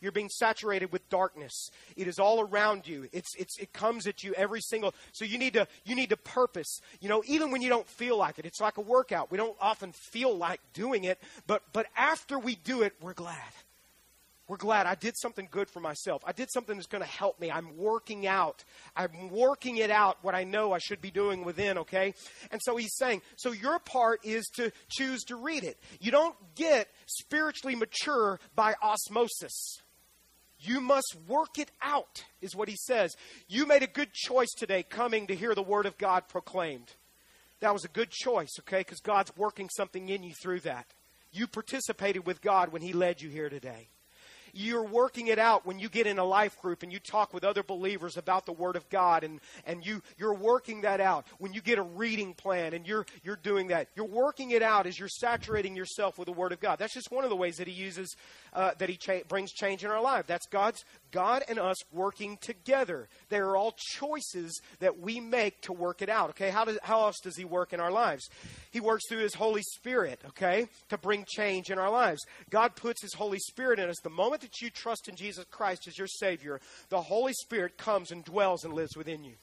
You're being saturated with darkness. It is all around you. It's, it's, it comes at you every single. So you need to you need to purpose. You know, even when you don't feel like it, it's like a workout. We don't often feel like doing it, but but after we do it, we're glad. We're glad I did something good for myself. I did something that's going to help me. I'm working out. I'm working it out what I know I should be doing within, okay? And so he's saying, so your part is to choose to read it. You don't get spiritually mature by osmosis. You must work it out, is what he says. You made a good choice today coming to hear the word of God proclaimed. That was a good choice, okay? Because God's working something in you through that. You participated with God when he led you here today. You're working it out when you get in a life group and you talk with other believers about the Word of God and, and you, you're working that out. When you get a reading plan and you're, you're doing that, you're working it out as you're saturating yourself with the Word of God. That's just one of the ways that He uses, uh, that He cha- brings change in our life. That's God's, God and us working together. They are all choices that we make to work it out. Okay, how, does, how else does He work in our lives? He works through His Holy Spirit, okay, to bring change in our lives. God puts His Holy Spirit in us. The moment that you trust in Jesus Christ as your Savior, the Holy Spirit comes and dwells and lives within you.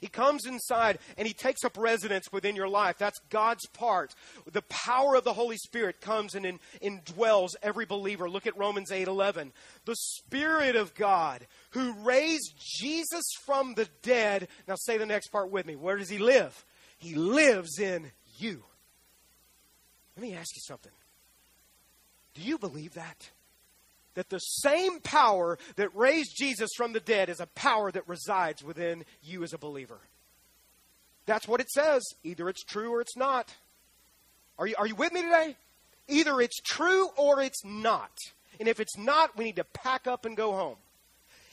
He comes inside and he takes up residence within your life. That's God's part. The power of the Holy Spirit comes and indwells every believer. Look at Romans 8 11. The Spirit of God who raised Jesus from the dead. Now say the next part with me. Where does he live? He lives in you. Let me ask you something. Do you believe that? That the same power that raised Jesus from the dead is a power that resides within you as a believer. That's what it says. Either it's true or it's not. Are you, are you with me today? Either it's true or it's not. And if it's not, we need to pack up and go home.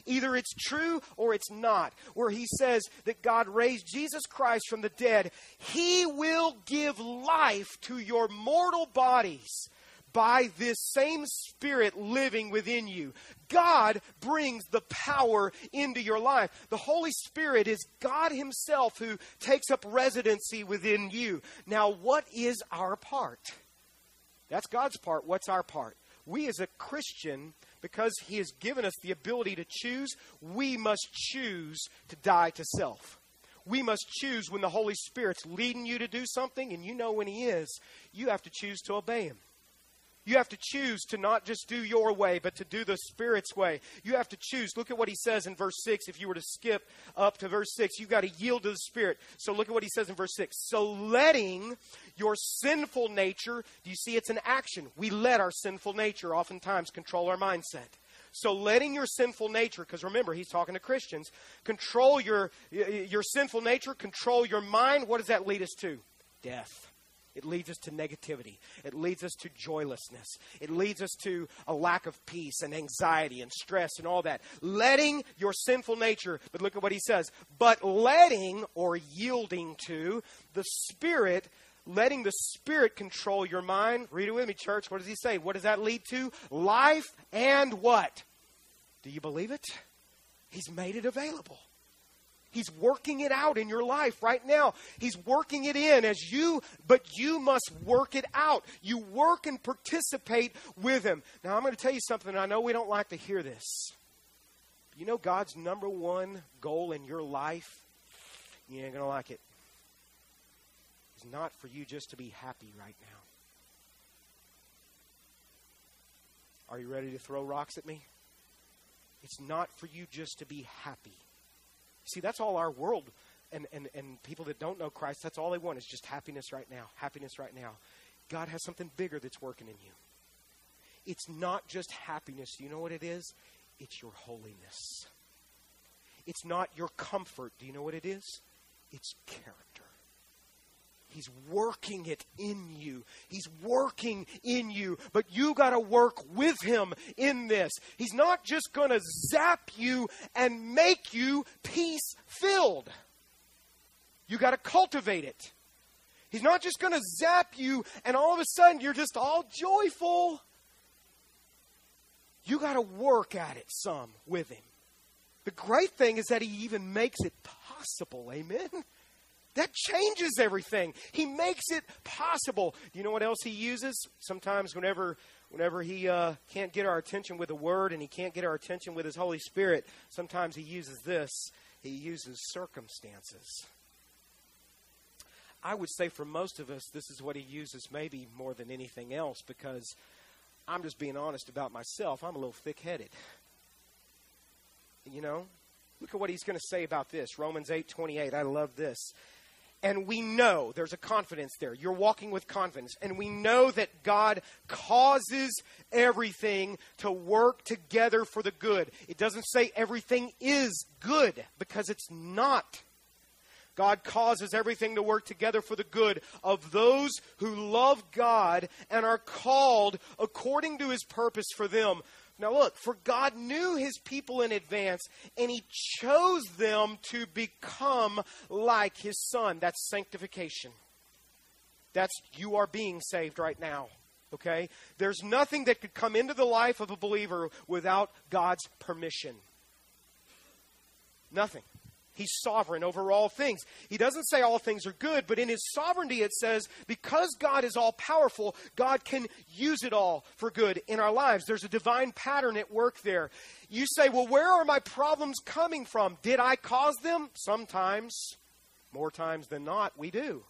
Either it's true or it's not. Where he says that God raised Jesus Christ from the dead, he will give life to your mortal bodies by this same Spirit living within you. God brings the power into your life. The Holy Spirit is God Himself who takes up residency within you. Now, what is our part? That's God's part. What's our part? We as a Christian, because He has given us the ability to choose, we must choose to die to self. We must choose when the Holy Spirit's leading you to do something, and you know when He is, you have to choose to obey Him. You have to choose to not just do your way, but to do the Spirit's way. You have to choose. Look at what he says in verse 6. If you were to skip up to verse 6, you've got to yield to the Spirit. So look at what he says in verse 6. So letting your sinful nature, do you see it's an action? We let our sinful nature oftentimes control our mindset. So letting your sinful nature, because remember, he's talking to Christians, control your, your sinful nature, control your mind, what does that lead us to? Death. It leads us to negativity. It leads us to joylessness. It leads us to a lack of peace and anxiety and stress and all that. Letting your sinful nature, but look at what he says, but letting or yielding to the Spirit, letting the Spirit control your mind. Read it with me, church. What does he say? What does that lead to? Life and what? Do you believe it? He's made it available. He's working it out in your life right now. He's working it in as you, but you must work it out. You work and participate with Him. Now, I'm going to tell you something. I know we don't like to hear this. You know God's number one goal in your life? You ain't going to like it. It's not for you just to be happy right now. Are you ready to throw rocks at me? It's not for you just to be happy. See, that's all our world and, and, and people that don't know Christ, that's all they want is just happiness right now. Happiness right now. God has something bigger that's working in you. It's not just happiness. Do you know what it is? It's your holiness. It's not your comfort. Do you know what it is? It's character. He's working it in you. He's working in you. But you got to work with Him in this. He's not just going to zap you and make you peace filled. You got to cultivate it. He's not just going to zap you and all of a sudden you're just all joyful. You got to work at it some with Him. The great thing is that He even makes it possible. Amen. That changes everything. He makes it possible. You know what else he uses? Sometimes, whenever whenever he uh, can't get our attention with a word and he can't get our attention with his Holy Spirit, sometimes he uses this. He uses circumstances. I would say for most of us, this is what he uses maybe more than anything else because I'm just being honest about myself. I'm a little thick headed. You know, look at what he's going to say about this. Romans 8 28. I love this. And we know there's a confidence there. You're walking with confidence. And we know that God causes everything to work together for the good. It doesn't say everything is good because it's not. God causes everything to work together for the good of those who love God and are called according to his purpose for them. Now, look, for God knew his people in advance, and he chose them to become like his son. That's sanctification. That's you are being saved right now. Okay? There's nothing that could come into the life of a believer without God's permission. Nothing. He's sovereign over all things. He doesn't say all things are good, but in his sovereignty it says because God is all powerful, God can use it all for good in our lives. There's a divine pattern at work there. You say, well, where are my problems coming from? Did I cause them? Sometimes. More times than not, we do.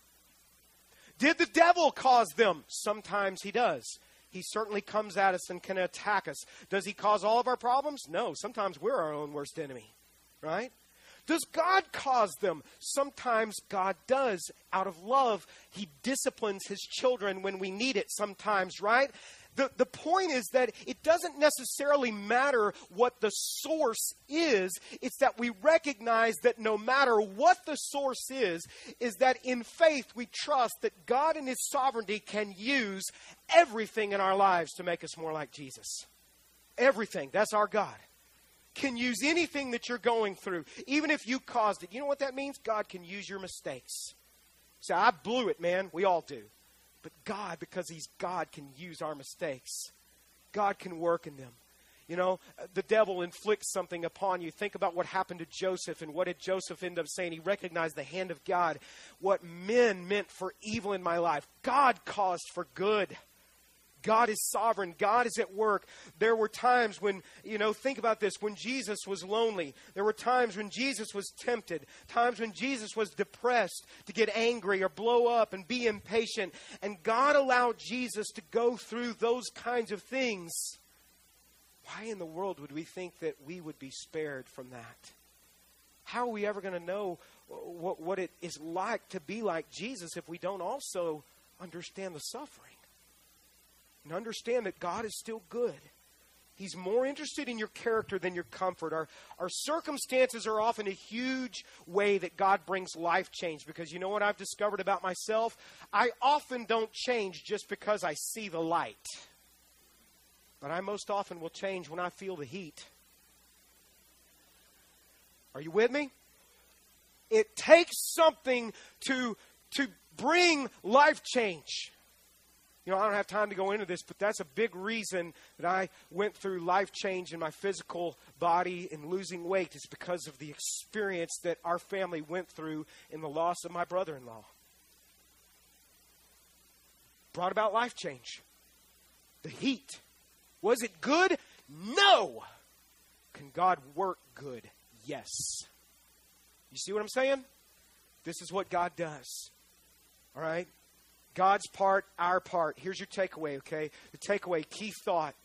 Did the devil cause them? Sometimes he does. He certainly comes at us and can attack us. Does he cause all of our problems? No. Sometimes we're our own worst enemy, right? Does God cause them? Sometimes God does. Out of love, He disciplines His children when we need it sometimes, right? The, the point is that it doesn't necessarily matter what the source is. It's that we recognize that no matter what the source is, is that in faith we trust that God in His sovereignty can use everything in our lives to make us more like Jesus. Everything. That's our God can use anything that you're going through, even if you caused it. You know what that means? God can use your mistakes. Say, I blew it, man. We all do. But God, because He's God, can use our mistakes. God can work in them. You know, the devil inflicts something upon you. Think about what happened to Joseph and what did Joseph end up saying? He recognized the hand of God. What men meant for evil in my life, God caused for good. God is sovereign. God is at work. There were times when, you know, think about this when Jesus was lonely. There were times when Jesus was tempted, times when Jesus was depressed to get angry or blow up and be impatient. And God allowed Jesus to go through those kinds of things. Why in the world would we think that we would be spared from that? How are we ever going to know what, what it is like to be like Jesus if we don't also understand the suffering? And understand that God is still good. He's more interested in your character than your comfort. Our, our circumstances are often a huge way that God brings life change because you know what I've discovered about myself? I often don't change just because I see the light. But I most often will change when I feel the heat. Are you with me? It takes something to, to bring life change. You know, I don't have time to go into this, but that's a big reason that I went through life change in my physical body and losing weight is because of the experience that our family went through in the loss of my brother in law. Brought about life change. The heat. Was it good? No. Can God work good? Yes. You see what I'm saying? This is what God does. All right? God's part, our part. Here's your takeaway, okay? The takeaway, key thought.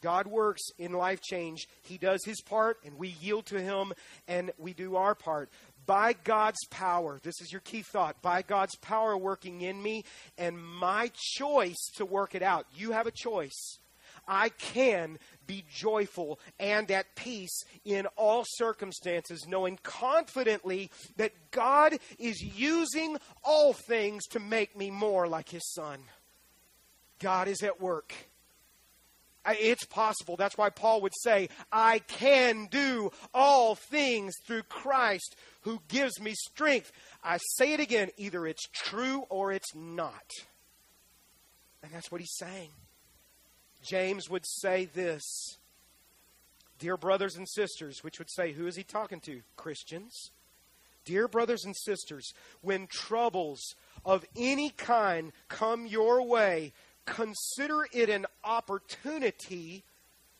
God works in life change. He does his part, and we yield to him, and we do our part. By God's power, this is your key thought. By God's power working in me, and my choice to work it out. You have a choice. I can be joyful and at peace in all circumstances, knowing confidently that God is using all things to make me more like His Son. God is at work. It's possible. That's why Paul would say, I can do all things through Christ who gives me strength. I say it again either it's true or it's not. And that's what he's saying. James would say this Dear brothers and sisters, which would say, who is he talking to? Christians. Dear brothers and sisters, when troubles of any kind come your way, consider it an opportunity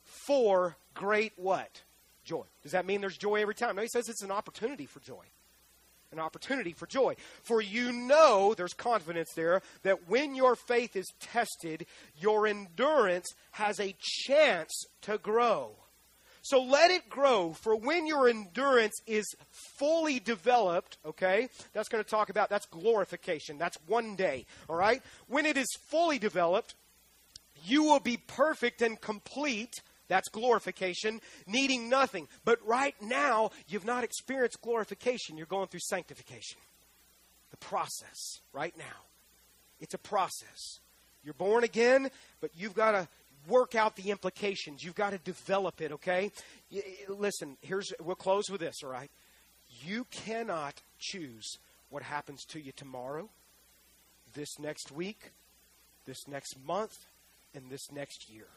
for great what? Joy. Does that mean there's joy every time? No, he says it's an opportunity for joy an opportunity for joy. For you know, there's confidence there, that when your faith is tested, your endurance has a chance to grow. So let it grow, for when your endurance is fully developed, okay, that's going to talk about, that's glorification. That's one day, all right? When it is fully developed, you will be perfect and complete that's glorification, needing nothing. But right now, you've not experienced glorification. You're going through sanctification. The process, right now. It's a process. You're born again, but you've got to work out the implications. You've got to develop it, okay? Listen, here's we'll close with this, all right? You cannot choose what happens to you tomorrow, this next week, this next month, and this next year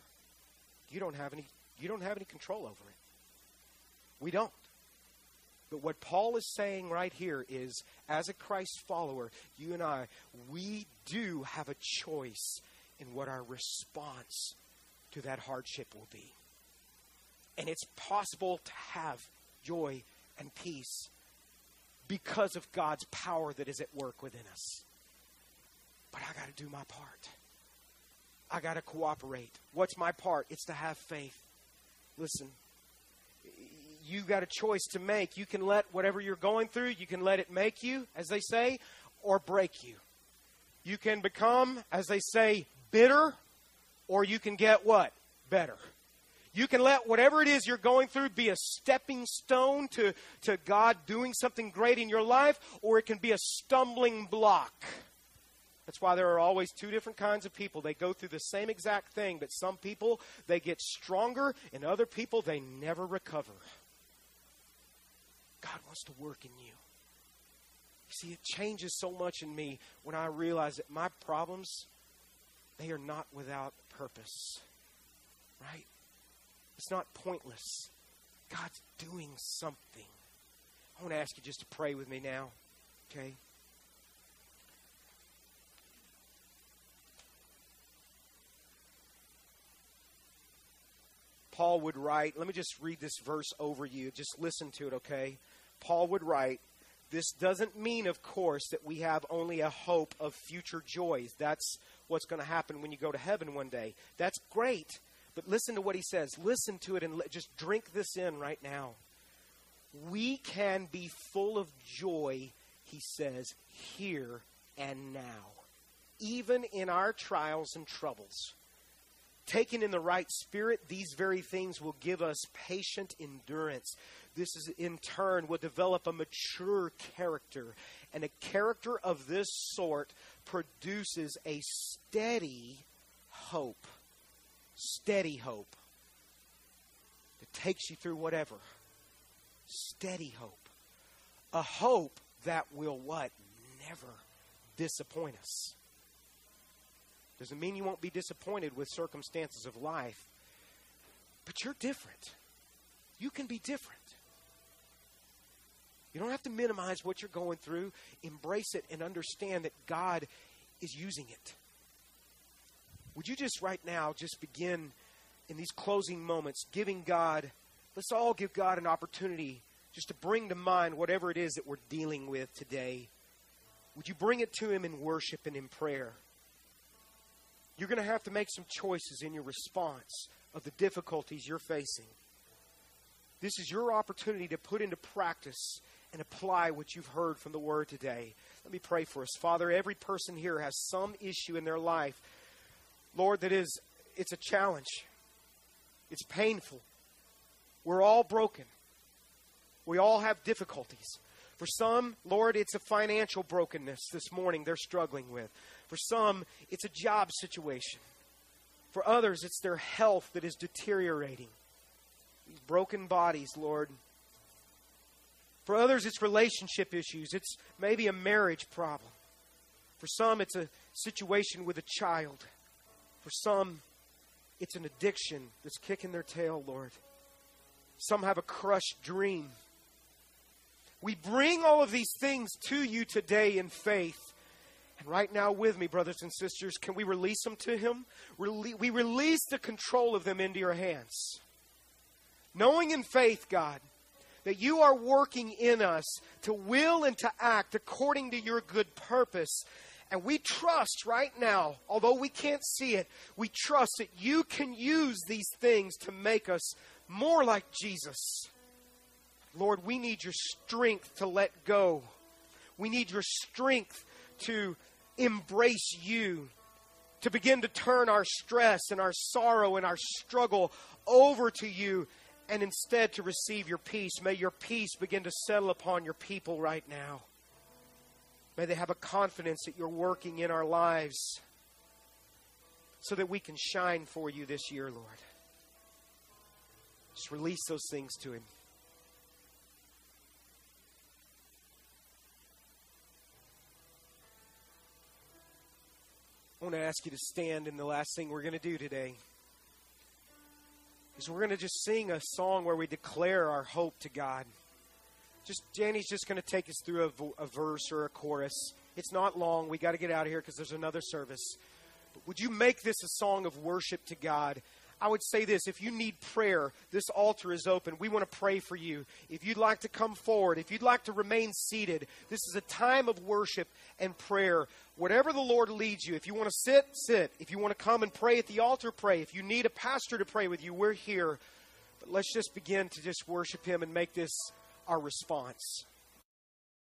you don't have any you don't have any control over it. We don't. But what Paul is saying right here is as a Christ follower, you and I, we do have a choice in what our response to that hardship will be. And it's possible to have joy and peace because of God's power that is at work within us. But I got to do my part. I got to cooperate. What's my part? It's to have faith. Listen, you got a choice to make. You can let whatever you're going through, you can let it make you, as they say, or break you. You can become, as they say, bitter, or you can get what? Better. You can let whatever it is you're going through be a stepping stone to, to God doing something great in your life, or it can be a stumbling block that's why there are always two different kinds of people. They go through the same exact thing, but some people, they get stronger, and other people, they never recover. God wants to work in you. You see, it changes so much in me when I realize that my problems, they are not without purpose. Right? It's not pointless. God's doing something. I want to ask you just to pray with me now. Okay? Paul would write, let me just read this verse over you. Just listen to it, okay? Paul would write, This doesn't mean, of course, that we have only a hope of future joys. That's what's going to happen when you go to heaven one day. That's great. But listen to what he says. Listen to it and just drink this in right now. We can be full of joy, he says, here and now, even in our trials and troubles. Taken in the right spirit, these very things will give us patient endurance. This is in turn will develop a mature character. And a character of this sort produces a steady hope. Steady hope that takes you through whatever. Steady hope. A hope that will what? Never disappoint us. Doesn't mean you won't be disappointed with circumstances of life, but you're different. You can be different. You don't have to minimize what you're going through. Embrace it and understand that God is using it. Would you just right now just begin in these closing moments giving God, let's all give God an opportunity just to bring to mind whatever it is that we're dealing with today. Would you bring it to Him in worship and in prayer? You're going to have to make some choices in your response of the difficulties you're facing. This is your opportunity to put into practice and apply what you've heard from the Word today. Let me pray for us. Father, every person here has some issue in their life, Lord, that is, it's a challenge. It's painful. We're all broken. We all have difficulties. For some, Lord, it's a financial brokenness this morning they're struggling with. For some, it's a job situation. For others, it's their health that is deteriorating. These broken bodies, Lord. For others, it's relationship issues. It's maybe a marriage problem. For some, it's a situation with a child. For some, it's an addiction that's kicking their tail, Lord. Some have a crushed dream. We bring all of these things to you today in faith. And right now, with me, brothers and sisters, can we release them to Him? we release the control of them into your hands. Knowing in faith, God, that you are working in us to will and to act according to your good purpose. And we trust right now, although we can't see it, we trust that you can use these things to make us more like Jesus. Lord, we need your strength to let go. We need your strength to embrace you, to begin to turn our stress and our sorrow and our struggle over to you, and instead to receive your peace. May your peace begin to settle upon your people right now. May they have a confidence that you're working in our lives so that we can shine for you this year, Lord. Just release those things to Him. I want to ask you to stand, and the last thing we're going to do today is we're going to just sing a song where we declare our hope to God. Just Danny's just going to take us through a, a verse or a chorus. It's not long. We got to get out of here because there's another service. But would you make this a song of worship to God? I would say this if you need prayer, this altar is open. We want to pray for you. If you'd like to come forward, if you'd like to remain seated, this is a time of worship and prayer. Whatever the Lord leads you, if you want to sit, sit. If you want to come and pray at the altar, pray. If you need a pastor to pray with you, we're here. But let's just begin to just worship Him and make this our response.